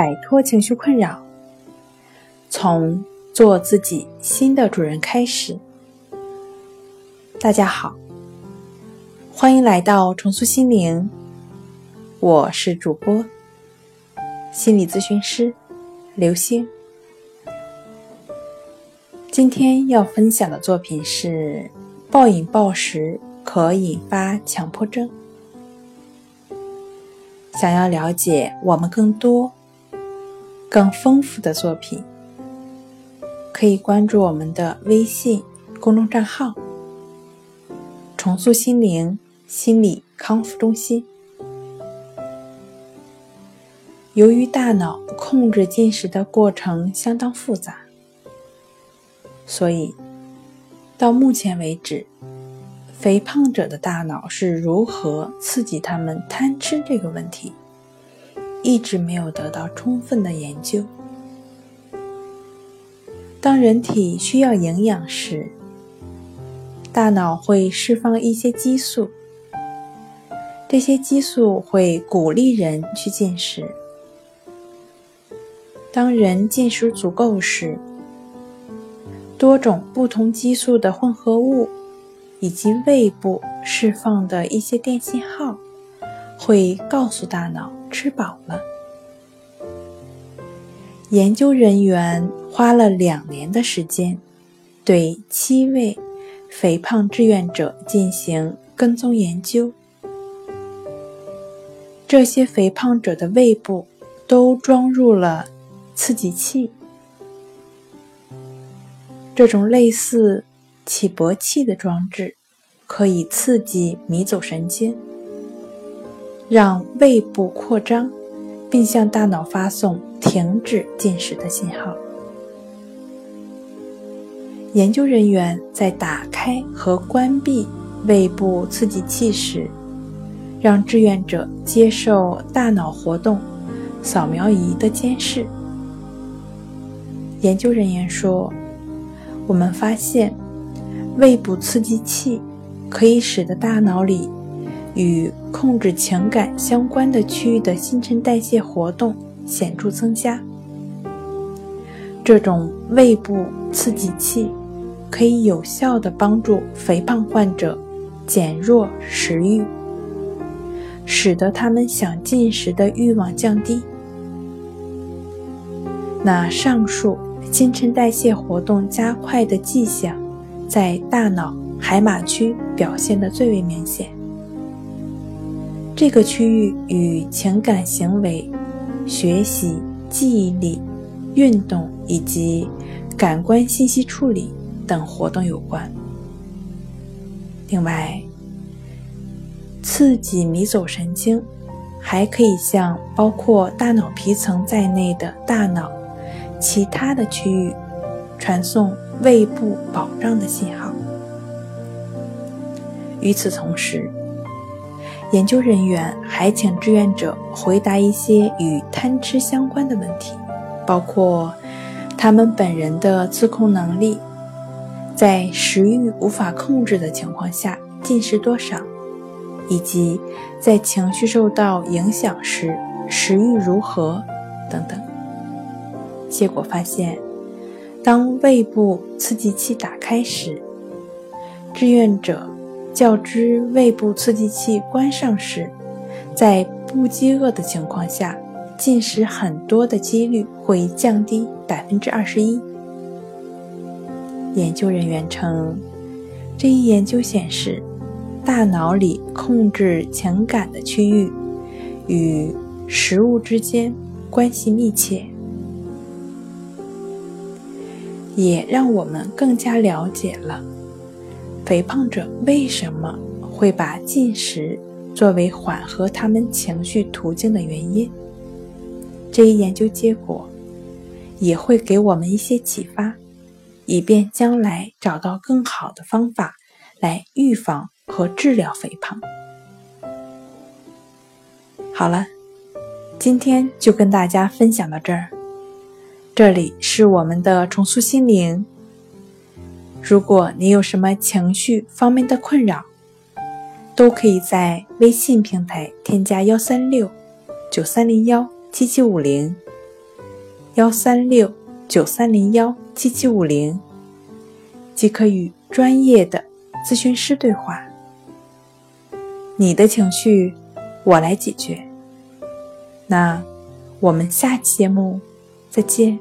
摆脱情绪困扰，从做自己新的主人开始。大家好，欢迎来到重塑心灵，我是主播心理咨询师刘星。今天要分享的作品是：暴饮暴食可引发强迫症。想要了解我们更多、更丰富的作品，可以关注我们的微信公众账号“重塑心灵心理康复中心”。由于大脑控制进食的过程相当复杂，所以到目前为止。肥胖者的大脑是如何刺激他们贪吃这个问题，一直没有得到充分的研究。当人体需要营养时，大脑会释放一些激素，这些激素会鼓励人去进食。当人进食足够时，多种不同激素的混合物。以及胃部释放的一些电信号，会告诉大脑吃饱了。研究人员花了两年的时间，对七位肥胖志愿者进行跟踪研究。这些肥胖者的胃部都装入了刺激器，这种类似。起搏器的装置可以刺激迷走神经，让胃部扩张，并向大脑发送停止进食的信号。研究人员在打开和关闭胃部刺激器时，让志愿者接受大脑活动扫描仪的监视。研究人员说：“我们发现。”胃部刺激器可以使得大脑里与控制情感相关的区域的新陈代谢活动显著增加。这种胃部刺激器可以有效地帮助肥胖患者减弱食欲，使得他们想进食的欲望降低。那上述新陈代谢活动加快的迹象。在大脑海马区表现得最为明显。这个区域与情感行为、学习、记忆力、运动以及感官信息处理等活动有关。另外，刺激迷走神经还可以向包括大脑皮层在内的大脑其他的区域传送。胃部饱胀的信号。与此同时，研究人员还请志愿者回答一些与贪吃相关的问题，包括他们本人的自控能力，在食欲无法控制的情况下进食多少，以及在情绪受到影响时食欲如何等等。结果发现。当胃部刺激器打开时，志愿者较之胃部刺激器关上时，在不饥饿的情况下，进食很多的几率会降低百分之二十一。研究人员称，这一研究显示，大脑里控制情感的区域与食物之间关系密切。也让我们更加了解了肥胖者为什么会把进食作为缓和他们情绪途径的原因。这一研究结果也会给我们一些启发，以便将来找到更好的方法来预防和治疗肥胖。好了，今天就跟大家分享到这儿。这里是我们的重塑心灵。如果你有什么情绪方面的困扰，都可以在微信平台添加幺三六九三零幺七七五零，幺三六九三零幺七七五零，即可与专业的咨询师对话。你的情绪，我来解决。那我们下期节目再见。